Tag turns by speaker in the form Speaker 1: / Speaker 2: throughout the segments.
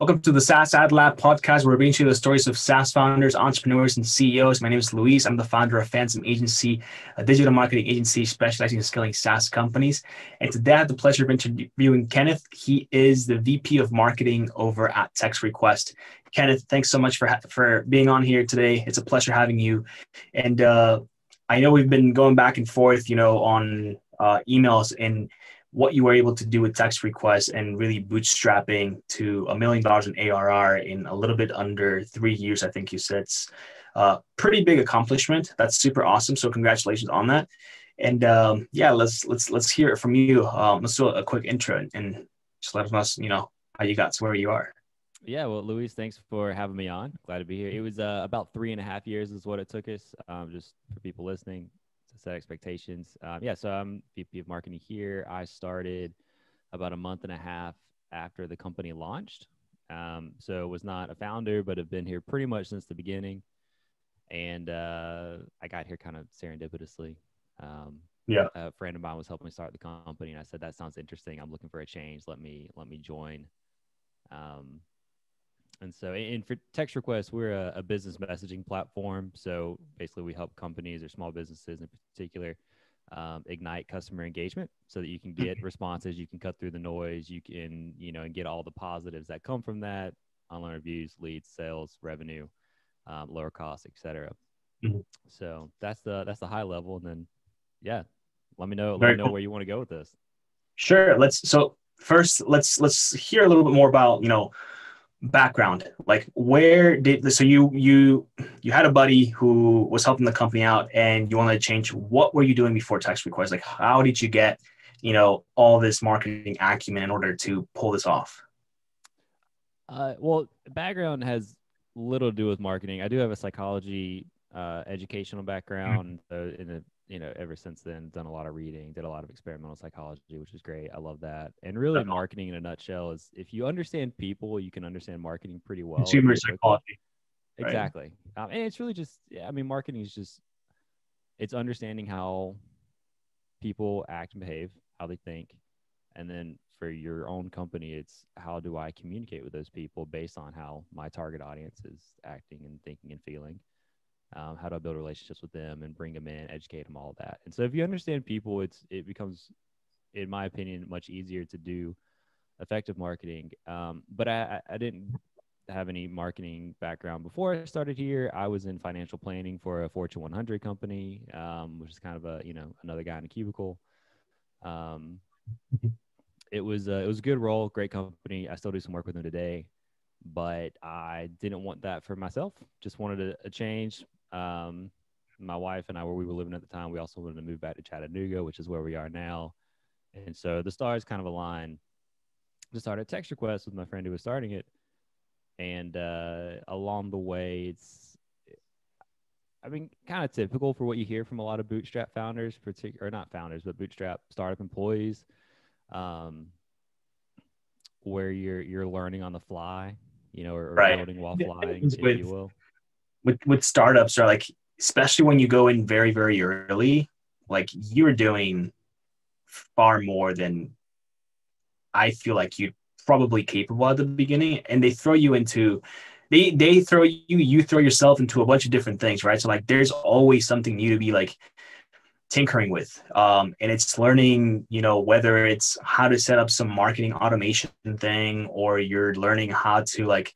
Speaker 1: Welcome to the SaaS Ad Lab podcast, where we bring you the stories of SaaS founders, entrepreneurs, and CEOs. My name is Luis. I'm the founder of Phantom Agency, a digital marketing agency specializing in scaling SaaS companies. And today I have the pleasure of interviewing Kenneth. He is the VP of Marketing over at Text Request. Kenneth, thanks so much for for being on here today. It's a pleasure having you. And uh, I know we've been going back and forth, you know, on uh, emails and what you were able to do with text requests and really bootstrapping to a million dollars in ARR in a little bit under three years, I think you said. It's a pretty big accomplishment. That's super awesome. So congratulations on that. And um, yeah, let's let's let's hear it from you. Um, let's do a quick intro and, and just let us you know how you got to where you are.
Speaker 2: Yeah, well, Luis, thanks for having me on. Glad to be here. It was uh, about three and a half years is what it took us. Um, just for people listening, set expectations. Um, yeah, so I'm VP of marketing here. I started about a month and a half after the company launched. Um, so was not a founder, but have been here pretty much since the beginning. And uh, I got here kind of serendipitously. Um,
Speaker 1: yeah,
Speaker 2: a friend of mine was helping me start the company, and I said that sounds interesting. I'm looking for a change. Let me let me join. Um, and so, and for text requests, we're a, a, business messaging platform. So basically, we help companies or small businesses in particular um, ignite customer engagement, so that you can get responses, you can cut through the noise, you can you know and get all the positives that come from that: online reviews, leads, sales, revenue, um, lower costs, etc. Mm-hmm. So that's the that's the high level, and then yeah, let me know Very let me know cool. where you want to go with this.
Speaker 1: Sure. Let's so first let's let's hear a little bit more about you know background like where did so you you you had a buddy who was helping the company out and you wanted to change. What were you doing before text requests like how did you get you know all this marketing acumen in order to pull this off?
Speaker 2: Uh, well background has little to do with marketing. I do have a psychology uh, educational background mm-hmm. in a you know, ever since then, done a lot of reading, did a lot of experimental psychology, which is great. I love that. And really, marketing in a nutshell is if you understand people, you can understand marketing pretty well.
Speaker 1: Consumer psychology.
Speaker 2: Right? Exactly. Um, and it's really just, I mean, marketing is just, it's understanding how people act and behave, how they think. And then for your own company, it's how do I communicate with those people based on how my target audience is acting and thinking and feeling um, how do I build relationships with them and bring them in, educate them, all that. And so if you understand people, it's it becomes, in my opinion, much easier to do effective marketing. Um, but I, I didn't have any marketing background before I started here. I was in financial planning for a Fortune 100 company, um, which is kind of a you know another guy in a cubicle. Um, it was a, it was a good role, great company. I still do some work with them today, but I didn't want that for myself. Just wanted a, a change, um, my wife and I, where we were living at the time, we also wanted to move back to Chattanooga, which is where we are now. And so the stars kind of aligned to start a text request with my friend who was starting it. And uh, along the way, it's, I mean, kind of typical for what you hear from a lot of bootstrap founders, particular or not founders, but bootstrap startup employees, um, where you're you're learning on the fly, you know, or,
Speaker 1: right.
Speaker 2: building while flying, if you will
Speaker 1: with with startups are like especially when you go in very very early like you're doing far more than i feel like you're probably capable at the beginning. And they throw you into they they throw you you throw yourself into a bunch of different things right? So like there's always something new to be like tinkering with. Um, and it's learning you know whether it's how to set up some marketing automation thing or you're learning how to like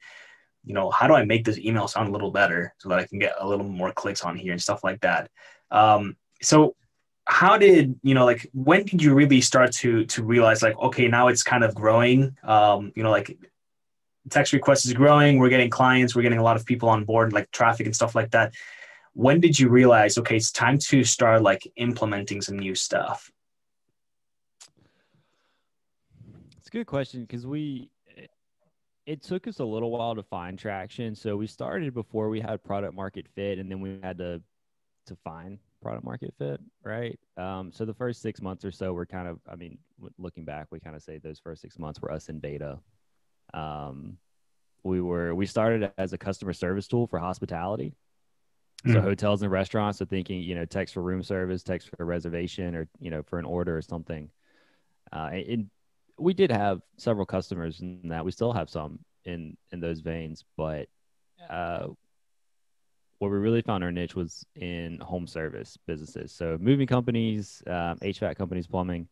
Speaker 1: you know, how do I make this email sound a little better so that I can get a little more clicks on here and stuff like that. Um, so how did you know like when did you really start to to realize like okay now it's kind of growing? Um you know like text requests is growing we're getting clients we're getting a lot of people on board like traffic and stuff like that. When did you realize okay it's time to start like implementing some new stuff?
Speaker 2: It's a good question because we it took us a little while to find traction. So we started before we had product market fit, and then we had to to find product market fit, right? Um, so the first six months or so we're kind of, I mean, looking back, we kind of say those first six months were us in beta. Um, we were we started as a customer service tool for hospitality. So mm. hotels and restaurants are thinking, you know, text for room service, text for a reservation, or you know, for an order or something. Uh, and we did have several customers in that. We still have some in in those veins, but uh, where we really found our niche was in home service businesses. So moving companies, um, HVAC companies, plumbing,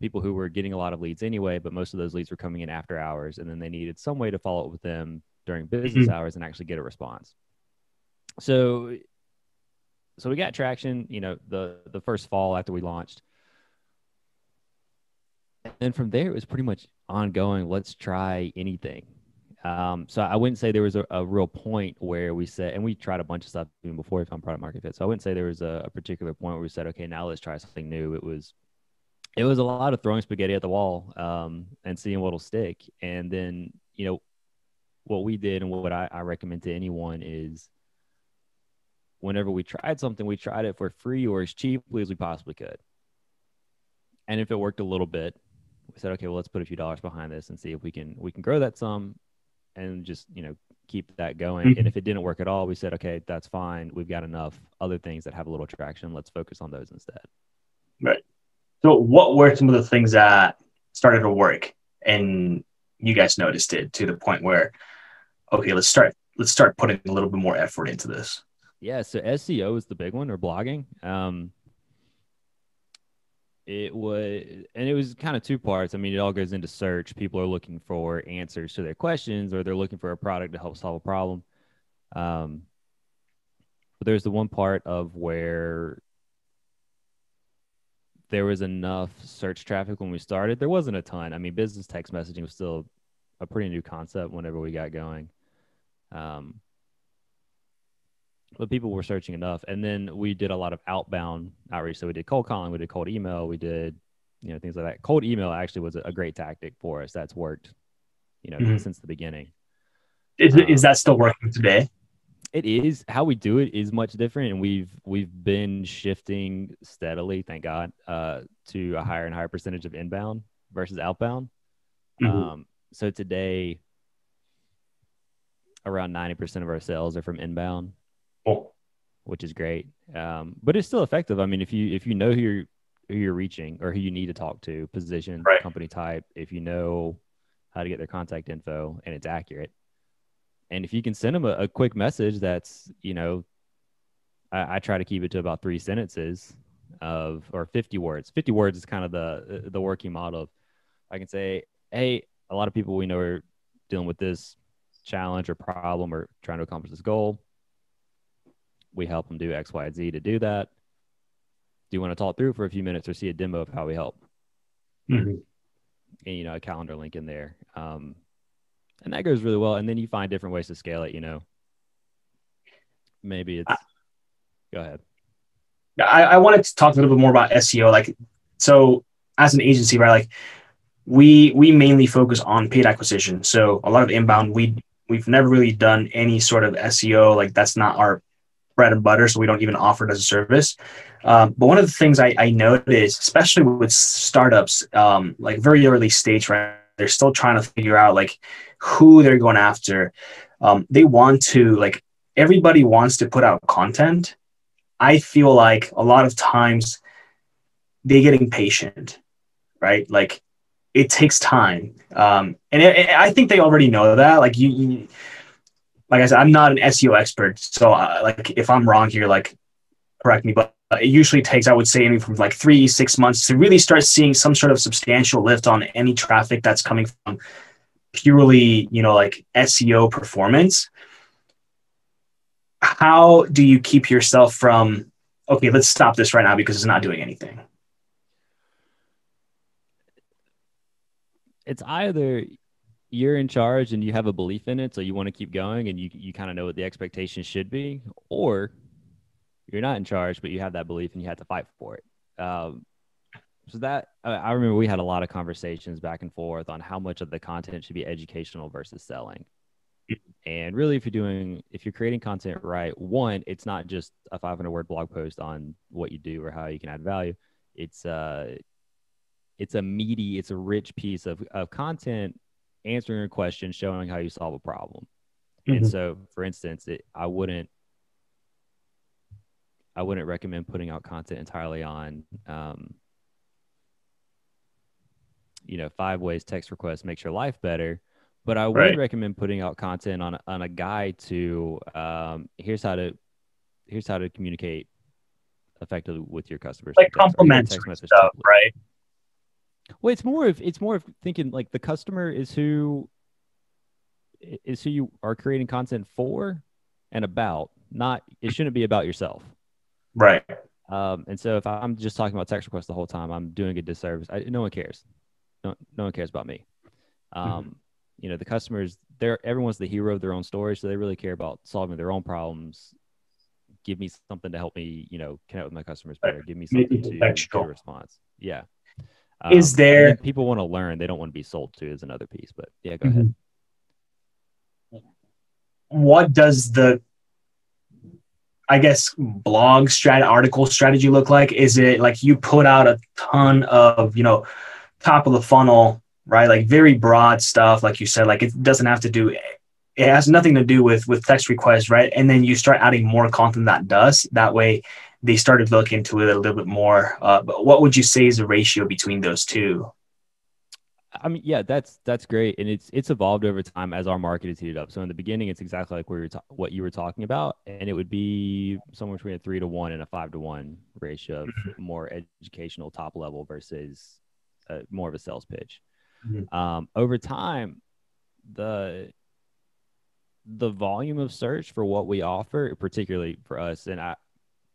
Speaker 2: people who were getting a lot of leads anyway, but most of those leads were coming in after hours, and then they needed some way to follow up with them during business mm-hmm. hours and actually get a response. So, so we got traction. You know, the the first fall after we launched, and then from there it was pretty much ongoing. Let's try anything. Um, so I wouldn't say there was a, a, real point where we said, and we tried a bunch of stuff even before we found product market fit. So I wouldn't say there was a, a particular point where we said, okay, now let's try something new. It was it was a lot of throwing spaghetti at the wall um, and seeing what'll stick. And then, you know, what we did and what I, I recommend to anyone is whenever we tried something, we tried it for free or as cheaply as we possibly could. And if it worked a little bit, we said, okay, well, let's put a few dollars behind this and see if we can we can grow that sum, and just you know keep that going. Mm-hmm. And if it didn't work at all, we said, okay, that's fine. We've got enough other things that have a little traction. Let's focus on those instead.
Speaker 1: Right. So, what were some of the things that started to work, and you guys noticed it to the point where, okay, let's start let's start putting a little bit more effort into this.
Speaker 2: Yeah. So SEO is the big one, or blogging. Um, it was, and it was kind of two parts. I mean, it all goes into search. People are looking for answers to their questions, or they're looking for a product to help solve a problem. Um, but there's the one part of where there was enough search traffic when we started. There wasn't a ton. I mean, business text messaging was still a pretty new concept whenever we got going. Um, but people were searching enough. And then we did a lot of outbound outreach. So we did cold calling, we did cold email, we did, you know, things like that. Cold email actually was a great tactic for us. That's worked, you know, mm-hmm. since the beginning.
Speaker 1: Is, um, is that still working today?
Speaker 2: it is how we do it is much different and we've we've been shifting steadily thank god uh, to a higher and higher percentage of inbound versus outbound mm-hmm. um, so today around 90% of our sales are from inbound oh. which is great um, but it's still effective i mean if you if you know who you're who you're reaching or who you need to talk to position right. company type if you know how to get their contact info and it's accurate and if you can send them a, a quick message that's, you know, I, I, try to keep it to about three sentences of or 50 words. 50 words is kind of the the working model. Of, I can say, hey, a lot of people we know are dealing with this challenge or problem or trying to accomplish this goal. We help them do X, Y, Z to do that. Do you want to talk through for a few minutes or see a demo of how we help? Mm-hmm. And you know, a calendar link in there. Um, and that goes really well. And then you find different ways to scale it. You know, maybe it's. go ahead.
Speaker 1: I, I wanted to talk a little bit more about SEO. Like, so as an agency, right? Like, we we mainly focus on paid acquisition. So a lot of inbound. We we've never really done any sort of SEO. Like that's not our bread and butter. So we don't even offer it as a service. Um, but one of the things I, I noticed, especially with startups, um, like very early stage, right? They're still trying to figure out like who they're going after. Um, they want to like everybody wants to put out content. I feel like a lot of times they get impatient, right? Like it takes time, um, and it, it, I think they already know that. Like you, you, like I said, I'm not an SEO expert, so uh, like if I'm wrong here, like correct me. But it usually takes, I would say, anywhere from like three, six months to really start seeing some sort of substantial lift on any traffic that's coming from purely, you know, like SEO performance, how do you keep yourself from, okay, let's stop this right now because it's not doing anything?
Speaker 2: It's either you're in charge and you have a belief in it, so you want to keep going and you, you kind of know what the expectation should be, or you're not in charge, but you have that belief and you have to fight for it. Um, so that I remember we had a lot of conversations back and forth on how much of the content should be educational versus selling. And really, if you're doing, if you're creating content right, one, it's not just a 500 word blog post on what you do or how you can add value. It's uh, it's a meaty, it's a rich piece of of content answering a question, showing how you solve a problem. Mm-hmm. And so, for instance, it, I wouldn't I wouldn't recommend putting out content entirely on um, you know, five ways text requests makes your life better but I would
Speaker 1: Right.
Speaker 2: recommend putting out content on on a guide to um, here's how to here's how to communicate effectively with your customers.
Speaker 1: like
Speaker 2: through text or your text
Speaker 1: complimentary
Speaker 2: message
Speaker 1: stuff,
Speaker 2: template.
Speaker 1: right?
Speaker 2: Well, it's more of it's more of thinking like the customer is who is who you are creating content for and about. Not it shouldn't be about yourself.
Speaker 1: Right.
Speaker 2: Um, and so if I'm just talking about text requests the whole time, I'm doing a disservice. I, no one cares. No, no one cares about me. Um, You know, the customers, they're everyone's the hero of their own story, so they really care about solving their own problems. Give me something to help me, you know, connect with my customers better. Give me something to a response. Yeah.
Speaker 1: Is there-
Speaker 2: people want to learn? They don't want to be sold to is another piece. But yeah, go
Speaker 1: Mm-hmm.
Speaker 2: ahead.
Speaker 1: What does the I guess blog strat article strategy look like? Is it like you put out a ton of, you know, top of the funnel, right? Like very broad stuff, like you said, like it doesn't have to do it has nothing to do with with text requests, right? And then you start adding more content that does. That way they started to look into it a little bit more. Uh, but what would you say is the ratio between those two?
Speaker 2: I mean, yeah, that's that's great, and it's it's evolved over time as our market has heated up. So in the beginning, it's exactly like we were ta- what you were talking about, and it would be somewhere between a three to one and a five to one ratio of more educational top level versus uh, more of a sales pitch.
Speaker 1: Mhm.
Speaker 2: Um, over time, the the volume of search for what we offer, particularly for us, and I,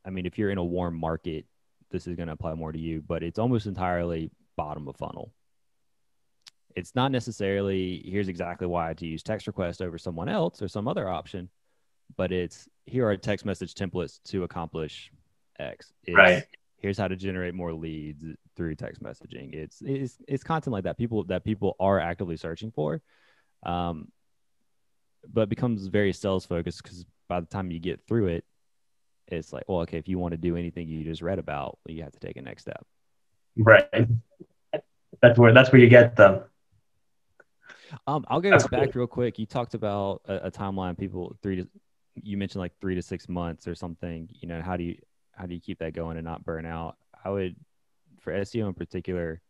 Speaker 2: I mean, if you're in a warm market, this is going to apply more to you, but it's almost entirely bottom of funnel it's not necessarily here's exactly why to use text request over someone else or some other option, but it's here are text message templates to accomplish X. It's,
Speaker 1: Right.
Speaker 2: Here's how to generate more leads through text messaging. It's it's it's content like that people that people are actively searching for, um, but becomes very sales focused because by the time you get through it, it's like well okay if you want to do anything you just read about, you have to take a next step.
Speaker 1: Right. That's where that's where you get them.
Speaker 2: Um, I'll go
Speaker 1: That's
Speaker 2: back real quick. You talked about a, a timeline. People three to, you mentioned like three to six months or something. You know, how do you how do you keep that going and not burn out? I would, for SEO in particular,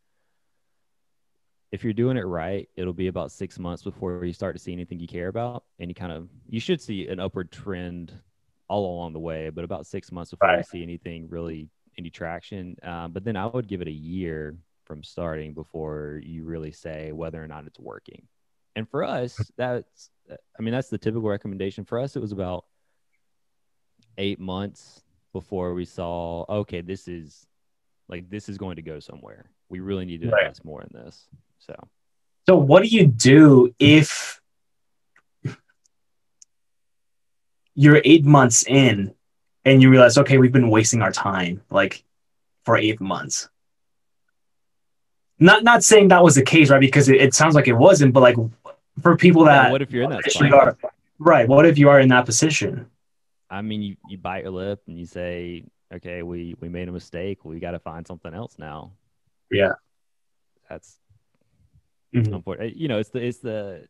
Speaker 2: if you're doing it right, it'll be about six months before you start to see anything you care about, and you kind of you should see an upward trend all along the way, but about six months before
Speaker 1: Right.
Speaker 2: see anything really any traction. Um, but then I would give it a year from starting before you really say whether or not it's working. And for us, that's I mean that's the typical recommendation. For us, it was about eight months before we saw okay, this is like this is going to go somewhere. We really need to
Speaker 1: Right.
Speaker 2: invest more in this. So
Speaker 1: So what do you do if you're eight months in and you realize, okay, we've been wasting our time like for eight months? Not not saying that was the case, right? Because it, it sounds like it wasn't, but like for people
Speaker 2: Yeah,
Speaker 1: that
Speaker 2: what if you're in that spot?
Speaker 1: are right, what if you are in that position?
Speaker 2: I mean, you, you bite your lip and you say, okay, we we made a mistake. We got to find something else now.
Speaker 1: Yeah.
Speaker 2: That's
Speaker 1: Mhm.
Speaker 2: unfortunate. You know, it's the it's the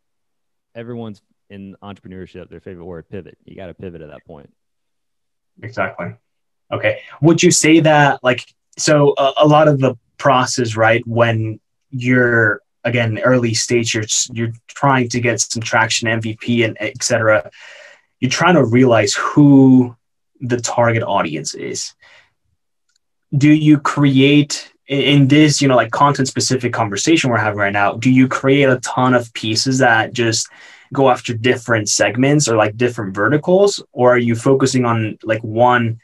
Speaker 2: everyone's in entrepreneurship their favorite word pivot. You got to pivot at that point.
Speaker 1: Exactly. Okay. Would you say that like so a, a lot of the process, right? When you're again early stage, you're you're trying to get some traction, MVP, and etc. You're trying to realize who the target audience is. Do you create in this, you know, like content specific conversation we're having right now? Do you create a ton of pieces that just go after different segments or like different verticals or are you focusing on like one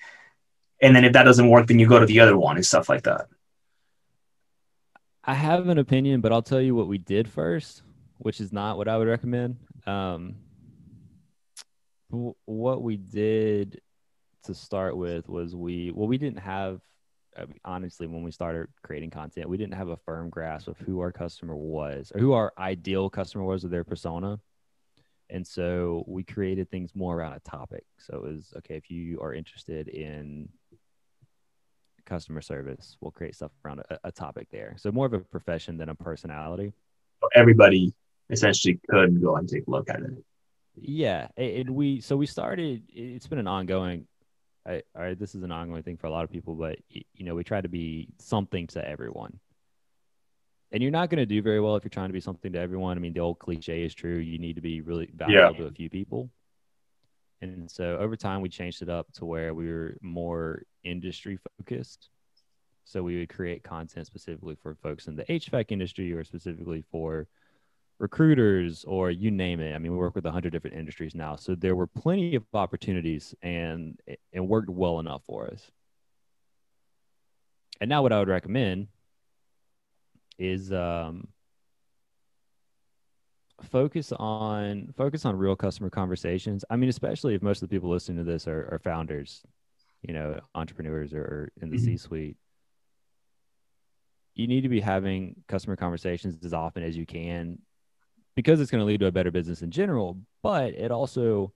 Speaker 1: and then if that doesn't work then you go to the other one and stuff like that
Speaker 2: I have an opinion, but I'll tell you what we did first, which is not what I would recommend. Um, what we did to start with was we well we didn't have I mean, honestly when we started creating content we didn't have a firm grasp of who our customer was or who our ideal customer was or their persona and so we created things more around a topic so it was okay if you are interested in customer service we'll create stuff around a, a topic there so more of a profession than a personality
Speaker 1: everybody essentially could go and take a look at it
Speaker 2: Yeah, and we so we started. It's been an ongoing. I, I this is an ongoing thing for a lot of people, but you know we try to be something to everyone. And you're not going to do very well if you're trying to be something to everyone. I mean, the old cliche is true. You need to be really valuable yeah. to a few people. And so over time, we changed it up to where we were more industry focused. So we would create content specifically for folks in the HVAC industry or specifically for recruiters or you name it. I mean, we work with a hundred different industries now. So there were plenty of opportunities and it worked well enough for us. And now what I would recommend is um, focus on focus on real customer conversations. I mean, especially if most of the people listening to this are, are founders, you know, entrepreneurs or in the mm-hmm. C-suite. You need to be having customer conversations as often as you can because it's going to lead to a better business in general, but it also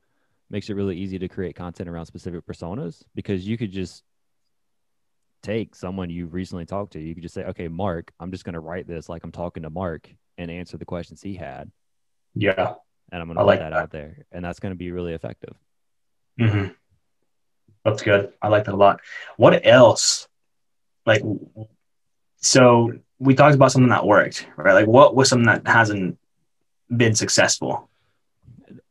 Speaker 2: makes it really easy to create content around specific personas because you could just take someone you've recently talked to. You could just say, okay, Mark, I'm just going to write this like I'm talking to Mark and answer the questions he had.
Speaker 1: Yeah.
Speaker 2: And I'm going to put like that, that, out there. And that's going to be really effective.
Speaker 1: Mm-hmm. That's good. I like that a lot. What else? Like, so we talked about something that worked, right? Like, what was something that hasn't been successful?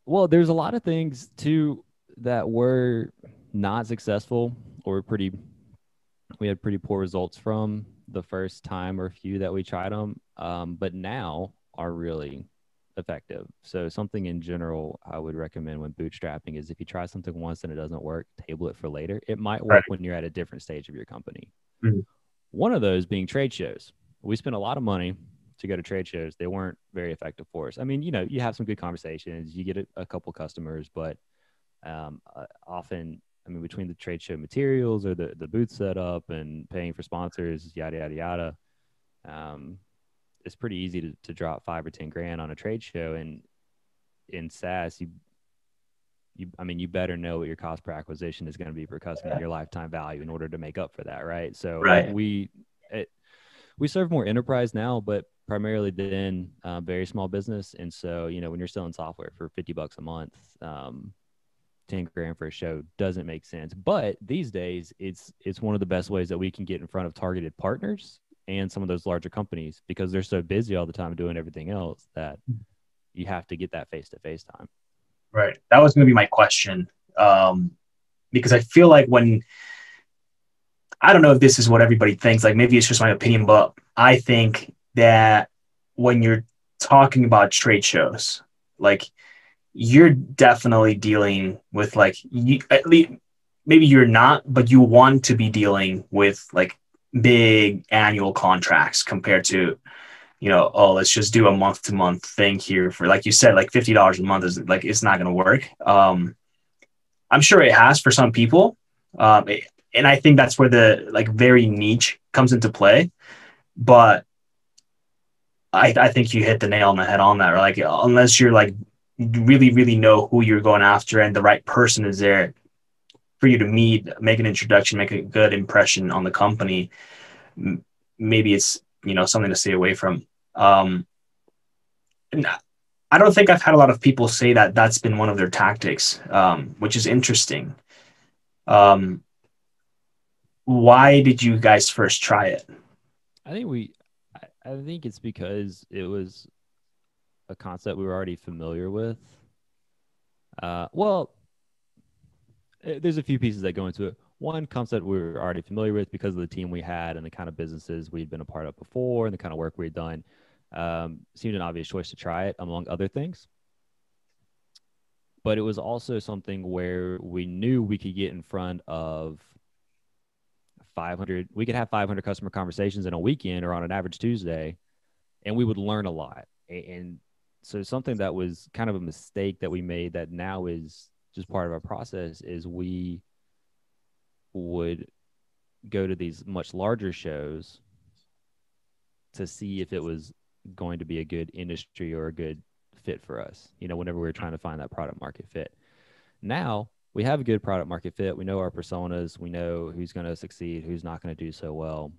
Speaker 2: Well, there's a lot of things too that were not successful or pretty we had pretty poor results from the first time or few that we tried them, um, but now are really effective. So something in general I would recommend when bootstrapping is if you try something once and it doesn't work, table it for later. It might work right. when you're at a different stage of your company. Mm-hmm. One of those being trade shows. We spent a lot of money to go to trade shows. They weren't very effective for us. I mean, you know, you have some good conversations, you get a, a couple customers, but um, uh, often I mean, between the trade show materials or the, the booth setup and paying for sponsors, yada, yada, yada, um, it's pretty easy to, to drop five or 10 grand on a trade show. And in SaaS, you, you, I mean, you better know what your cost per acquisition is going to be per customer, your lifetime value in order to make up for that. Right. So right. we, it, we serve more enterprise now, but primarily then uh, very small business. And so, you know, when you're selling software for 50 bucks a month, um, 10 grand for a show doesn't make sense. But these days it's it's one of the best ways that we can get in front of targeted partners and some of those larger companies because they're so busy all the time doing everything else that you have to get that face to face time.
Speaker 1: Right. That was going to be my question. Um, because I feel like when I don't know if this is what everybody thinks, like maybe it's just my opinion, but I think that when you're talking about trade shows, like you're definitely dealing with like you at least maybe you're not but you want to be dealing with like big annual contracts compared to you know oh let's just do a month to month thing here for like you said like $50 a month is like it's not going to work um i'm sure it has for some people um it, and i think that's where the like very niche comes into play but I, I think you hit the nail on the head on that. Or like, unless you're like really, really know who you're going after and the right person is there for you to meet, make an introduction, make a good impression on the company, maybe it's, you know, something to stay away from. Um, I don't think I've had a lot of people say that that's been one of their tactics, um, which is interesting. Um, why did you guys first try it?
Speaker 2: I think we, I think it's because it was a concept we were already familiar with. Uh, well, eh, there's a few pieces that go into it. One concept we were already familiar with because of the team we had and the kind of businesses we'd been a part of before and the kind of work we'd done. Um, seemed an obvious choice to try it, among other things. But it was also something where we knew we could get in front of 500. We could have 500 customer conversations in a weekend or on an average Tuesday, and we would learn a lot. And so something that was kind of a mistake that we made that now is just part of our process is we would go to these much larger shows to see if it was going to be a good industry or a good fit for us you know whenever we were trying to find that product market fit. Now we have a good product market fit. We know our personas. We know who's going to succeed who's not going to do so well.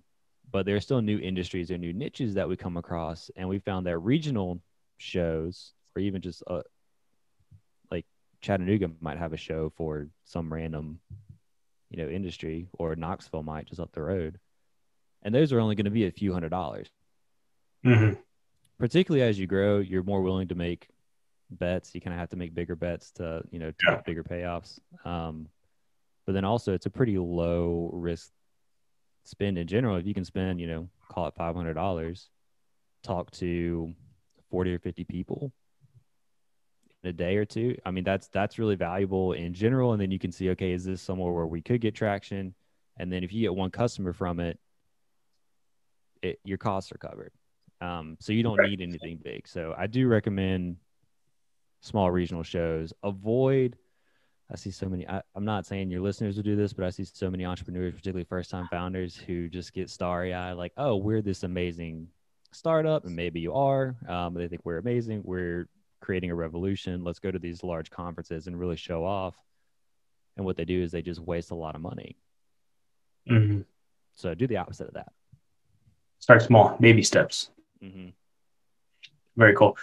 Speaker 2: But there are still new industries or new niches that we come across and we found that regional shows or even just uh, like Chattanooga might have a show for some random you know industry or Knoxville might just up the road and those are only going to be a few hundred dollars
Speaker 1: Mhm.
Speaker 2: particularly as you grow, you're more willing to make bets. You kind of have to make bigger bets to, you know, to
Speaker 1: Yeah.
Speaker 2: get bigger payoffs. Um, but then also, it's a pretty low risk spend in general. If you can spend, you know, call it five hundred dollars, talk to forty or fifty people in a day or two. I mean, that's that's really valuable in general. And then you can see, okay, is this somewhere where we could get traction? And then if you get one customer from it, it your costs are covered. Um, so you don't
Speaker 1: Right.
Speaker 2: need anything big. So I do recommend small regional shows. Avoid. I see so many. I, I'm not saying your listeners will do this, but I see so many entrepreneurs, particularly first time founders, who just get starry eyed, like, "Oh, we're this amazing startup," and maybe you are. Um, they think we're amazing. We're creating a revolution. Let's go to these large conferences and really show off. And what they do is they just waste a lot of money.
Speaker 1: Mhm.
Speaker 2: So do the opposite of that.
Speaker 1: Start small, baby steps.
Speaker 2: Mm-hmm.
Speaker 1: Very cool.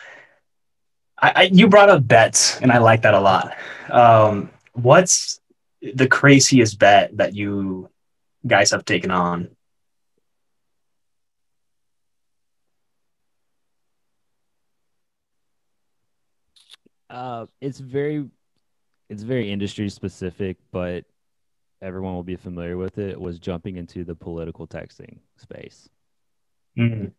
Speaker 1: I, I you brought up bets, and I like that a lot. Um, what's the craziest bet that you guys have taken on?
Speaker 2: Uh, it's very, it's very industry specific, but everyone will be familiar with it. Was jumping into the political texting space.
Speaker 1: Mhm.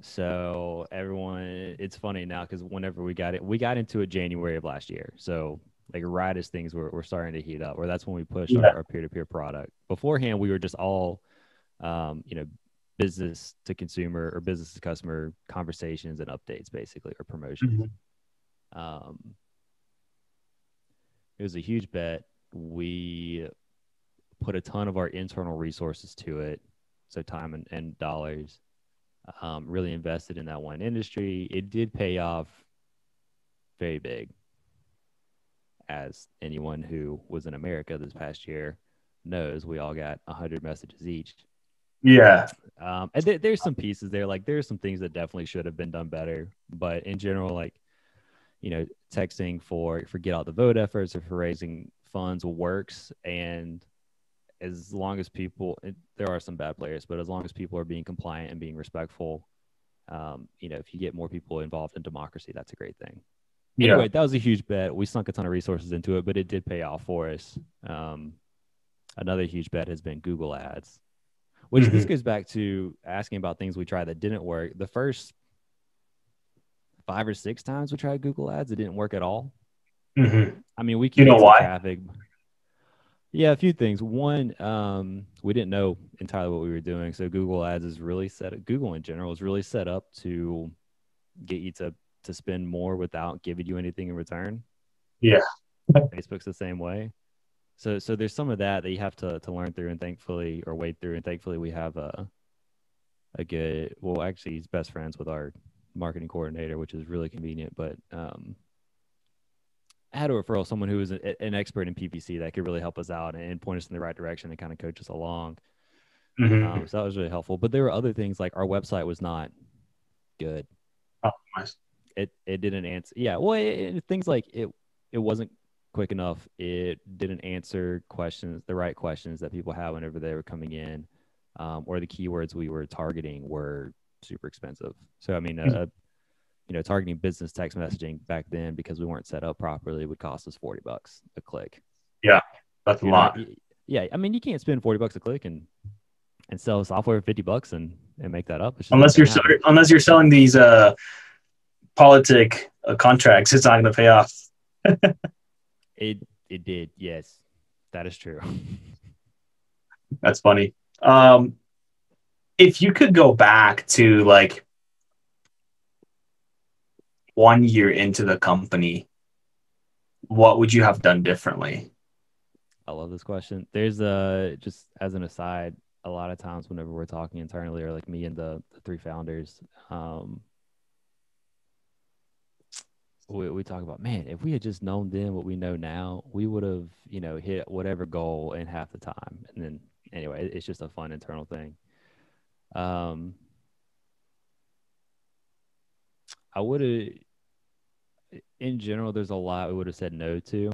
Speaker 2: So everyone, it's funny now because whenever we got it, we got into it January of last year. So like right as things were, were starting to heat up, or that's when we pushed
Speaker 1: Yeah.
Speaker 2: our, our peer-to-peer product. Beforehand, we were just all, um, you know, business to consumer or business to customer conversations and updates, basically, or promotions. Um, it was a huge bet. We put a ton of our internal resources to it, so time and, and dollars. Um, really invested in that one industry. It did pay off very big, as anyone who was in America this past year knows. We all got 100 messages each.
Speaker 1: Yeah.
Speaker 2: Um, and there, there's some pieces there, like there's some things that definitely should have been done better. But in general, like you know, texting for for get out the vote efforts or for raising funds works. And as long as people, it, there are some bad players, but as long as people are being compliant and being respectful, um, you know, if you get more people involved in democracy, that's a great thing.
Speaker 1: Yeah.
Speaker 2: Anyway, that was a huge bet. We sunk a ton of resources into it, but it did pay off for us. Um, another huge bet has been Google Ads, which this
Speaker 1: Mhm.
Speaker 2: goes back to asking about things we tried that didn't work. The first five or six times we tried Google Ads, it didn't work at all.
Speaker 1: Mhm.
Speaker 2: I mean, we
Speaker 1: You know why?
Speaker 2: traffic. Yeah, a few things. One, um, we didn't know entirely what we were doing. So Google Ads is really set. up. Google in general is really set up to get you to to spend more without giving you anything in return.
Speaker 1: Yeah.
Speaker 2: Facebook's the same way. So so there's some of that that you have to to learn through, and thankfully, or wade through, and thankfully we have a a good. Well, actually, he's best friends with our marketing coordinator, which is really convenient. But um, I had a referral, someone who was a, an expert in PPC that could really help us out and point us in the right direction and kind of coach us along.
Speaker 1: Mhm.
Speaker 2: Um, so that was really helpful. But there were other things like our website was not good.
Speaker 1: Oh, nice.
Speaker 2: It it didn't answer. Yeah, well, it, it- things like it it wasn't quick enough. It didn't answer questions, the right questions that people have whenever they were coming in, um, or the keywords we were targeting were super expensive. So I mean,
Speaker 1: Mhm.
Speaker 2: uh, you know, targeting business text messaging back then because we weren't set up properly would cost us forty bucks a click.
Speaker 1: Yeah, that's a
Speaker 2: You're
Speaker 1: lot.
Speaker 2: yeah, I mean, you can't spend forty bucks a click and and sell software for fifty bucks and and make that up.
Speaker 1: Unless you're
Speaker 2: happen.
Speaker 1: unless you're selling these uh politic uh, contracts, it's not going to pay off.
Speaker 2: It it did. Yes, that is true.
Speaker 1: That's funny. Um, if you could go back to like one year into the company, what would you have done differently?
Speaker 2: I love this question. There's a just as an aside, a lot of times whenever we're talking internally, or like me and the, the three founders, um, we, we talk about man, if we had just known then what we know now, we would have you know hit whatever goal in half the time. And then anyway, it's just a fun internal thing. Um, I would have, in general, there's a lot we would have said no to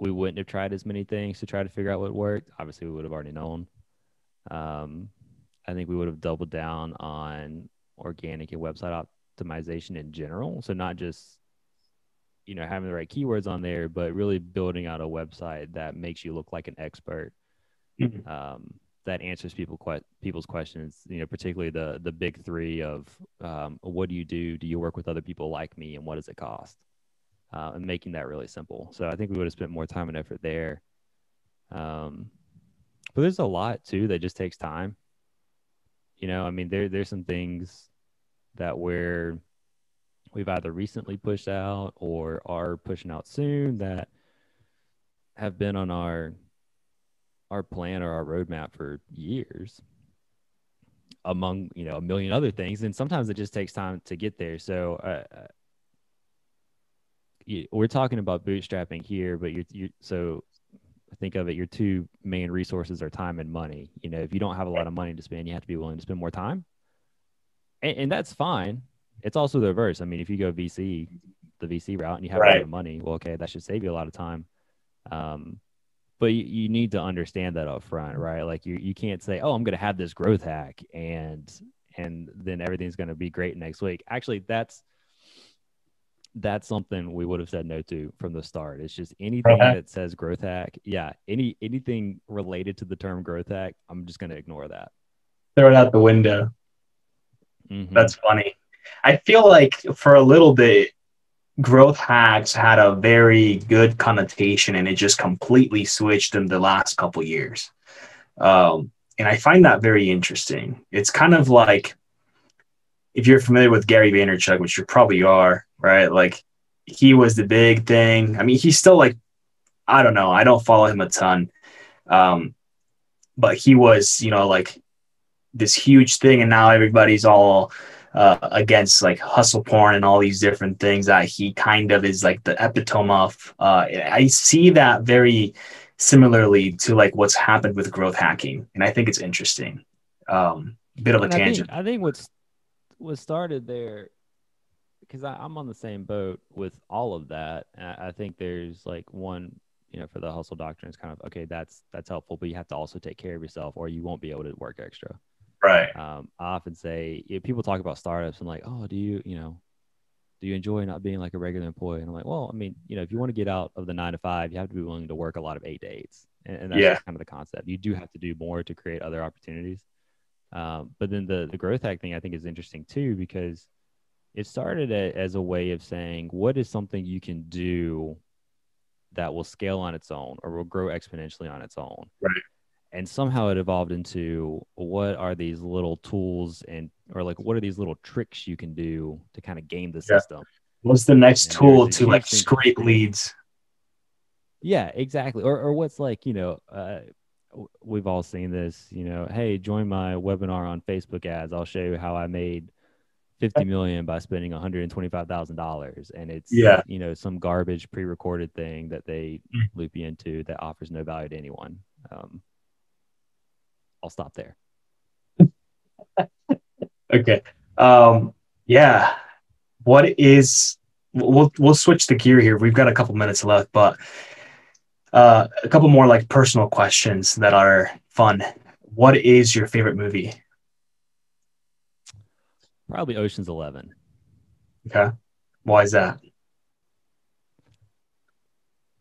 Speaker 2: we wouldn't have tried as many things to try to figure out what worked. Obviously, we would have already known. Um, I think we would have doubled down on organic and website optimization in general. So not just you know having the right keywords on there, but really building out a website that makes you look like an expert.
Speaker 1: Mhm.
Speaker 2: Um, that answers people que- people's questions. You know, particularly the the big three of um, what do you do? Do you work with other people like me, and what does it cost? Uh, and making that really simple. So I think we would have spent more time and effort there. Um, but there's a lot too that just takes time. You know, I mean, there there's some things that we're we've either recently pushed out or are pushing out soon that have been on our our plan or our roadmap for years among you know a million other things. And sometimes it just takes time to get there. So uh, we're talking about bootstrapping here but you're, you so think of it your two main resources are time and money. You know if you don't have a lot of money to spend you have to be willing to spend more time. And, and that's fine. It's also the reverse. I mean if you go vc the vc route and you have a lot of money well okay that should save you a lot of time. Um, but you, you need to understand that up front right like you, you can't say oh i'm going to have this growth hack and and then everything's going to be great next week actually that's that's something we would have said no to from the start it's just anything that says growth hack yeah any anything related to the term growth hack i'm just going to ignore that
Speaker 1: Throw it out the window.
Speaker 2: Mhm.
Speaker 1: That's funny. I feel like for a little bit, growth hacks had a very good connotation and it just completely switched in the last couple years. Um, and I find that very interesting. It's kind of like if you're familiar with Gary Vaynerchuk, which you probably are, right? Like he was the big thing. I mean, he's still like, I don't know, I don't follow him a ton. Um, but he was, you know, like this huge thing, and now everybody's all uh, against like hustle porn and all these different things that he kind of is like the epitome of. Uh, I see that very similarly to like what's happened with growth hacking, and I think it's interesting. Um, bit of a
Speaker 2: And I
Speaker 1: tangent.
Speaker 2: think, I think what's what started there because I'm on the same boat with all of that. I, I think there's like one, you know, for the hustle doctrine, it's kind of okay. That's that's helpful, but you have to also take care of yourself, or you won't be able to work extra.
Speaker 1: Right.
Speaker 2: Um, I often say you know, people talk about startups and like, oh, do you, you know, do you enjoy not being like a regular employee? And I'm like, well, I mean, you know, if you want to get out of the nine to five, you have to be willing to work a lot of eight to eights, and, and that's
Speaker 1: Yeah.
Speaker 2: kind of the concept. You do have to do more to create other opportunities. Um, but then the the growth hack thing I think is interesting too because it started a, as a way of saying what is something you can do that will scale on its own or will grow exponentially on its own.
Speaker 1: Right.
Speaker 2: And somehow it evolved into what are these little tools and or like what are these little tricks you can do to kind of game the
Speaker 1: Yeah.
Speaker 2: system.
Speaker 1: What's the next
Speaker 2: And
Speaker 1: tool to like scrape leads?
Speaker 2: Yeah, exactly. Or or what's like, you know, uh, we've all seen this, you know, hey, join my webinar on Facebook ads. I'll show you how I made 50 million by spending $125,000 and it's
Speaker 1: Yeah.
Speaker 2: you know, some garbage pre-recorded thing that they
Speaker 1: Mm.
Speaker 2: loop you into that offers no value to anyone. Um, I'll stop there.
Speaker 1: Okay. Um, yeah. What is we'll we'll switch the gear here. We've got a couple minutes left, but uh, a couple more like personal questions that are fun. What is your favorite movie?
Speaker 2: Probably Ocean's 11.
Speaker 1: Okay. Why is that?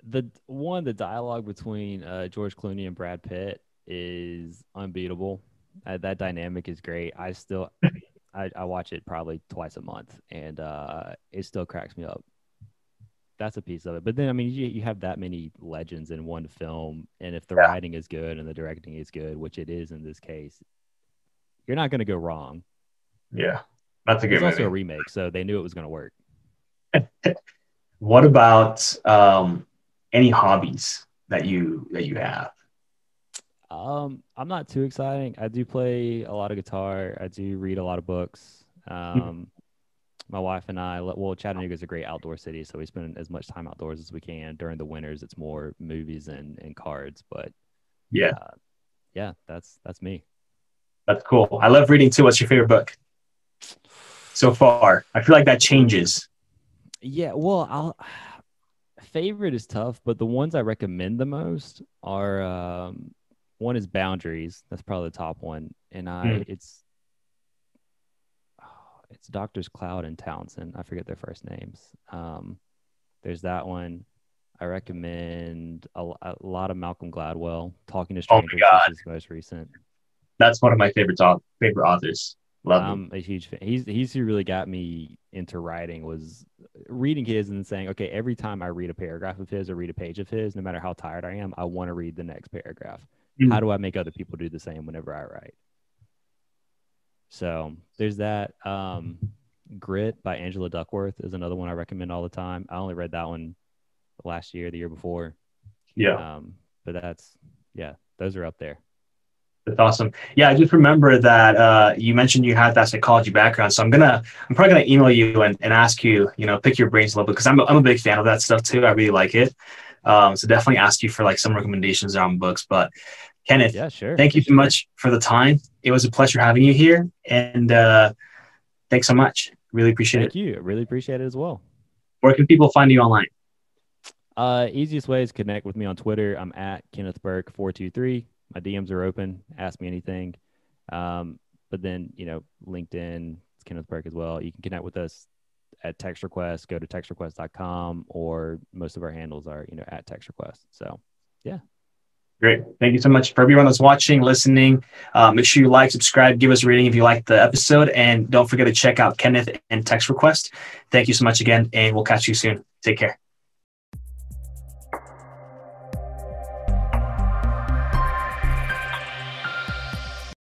Speaker 2: the one the dialogue between uh, George Clooney and Brad Pitt is unbeatable. Uh, that dynamic is great. I still I, I watch it probably twice a month, and uh, it still cracks me up. That's a piece of it. But then I mean, you, you have that many legends in one film, and if the
Speaker 1: Yeah.
Speaker 2: writing is good and the directing is good, which it is in this case, you're not going to go wrong.
Speaker 1: Yeah. That's a good.
Speaker 2: It's
Speaker 1: good
Speaker 2: also a remake, so they knew it was going to work.
Speaker 1: What about um, any hobbies that you that you have?
Speaker 2: Um, I'm not too exciting. I do play a lot of guitar. I do read a lot of books. Um, my wife and I, well, Chattanooga is a great outdoor city, so we spend as much time outdoors as we can. During the winters, it's more movies and, and cards. But
Speaker 1: Yeah,
Speaker 2: yeah, that's that's me.
Speaker 1: that's cool. I love reading too. What's your favorite book so far? I feel like that changes.
Speaker 2: Yeah, well, I'll favorite is tough, but the ones I recommend the most are um, one is boundaries. That's probably the top one, and I
Speaker 1: Mm.
Speaker 2: it's oh, it's Doctors Cloud and Townsend. I forget their first names. Um, there's that one. I recommend a, a lot of Malcolm Gladwell. Talking to
Speaker 1: Oh
Speaker 2: Strangers
Speaker 1: God.
Speaker 2: is his most recent.
Speaker 1: That's one of my favorite au- favorite authors. Love him.
Speaker 2: I'm a huge fan. He's he's who really got me into writing was reading his and saying, okay, every time I read a paragraph of his or read a page of his, no matter how tired I am, I want to read the next paragraph.
Speaker 1: Mm.
Speaker 2: How do I make other people do the same whenever I write? So there's that. Um, Grit by Angela Duckworth is another one I recommend all the time. I only read that one last year, the year before.
Speaker 1: Yeah.
Speaker 2: Um, but that's yeah, those are up there.
Speaker 1: That's awesome. Yeah, I just remember that uh, you mentioned you had that psychology background. So I'm gonna, I'm probably gonna email you and, and ask you, you know, pick your brains a little bit because I'm, a- I'm a big fan of that stuff too. I really like it. Um, so definitely ask you for like some recommendations on books. But Kenneth,
Speaker 2: Yeah, sure.
Speaker 1: thank you so much for the time. It was a pleasure having you here, and uh, thanks so much. Really appreciate
Speaker 2: Thank
Speaker 1: it.
Speaker 2: Thank you. Really appreciate it as well.
Speaker 1: Where can people find you online?
Speaker 2: Uh, easiest way is connect with me on Twitter. I'm at Kenneth Burke four two three. My DMs are open. Ask me anything. Um, but then you know LinkedIn, it's Kenneth Burke as well. You can connect with us at Text Request. Go to textrequest.com or most of our handles are you know at Text Request. So
Speaker 1: Great. Thank you so much for everyone that's watching, listening. Uh, make sure you like, subscribe, give us a rating if you like the episode, and don't forget to check out Kenneth and Text Request. Thank you so much again, and we'll catch you soon. Take care.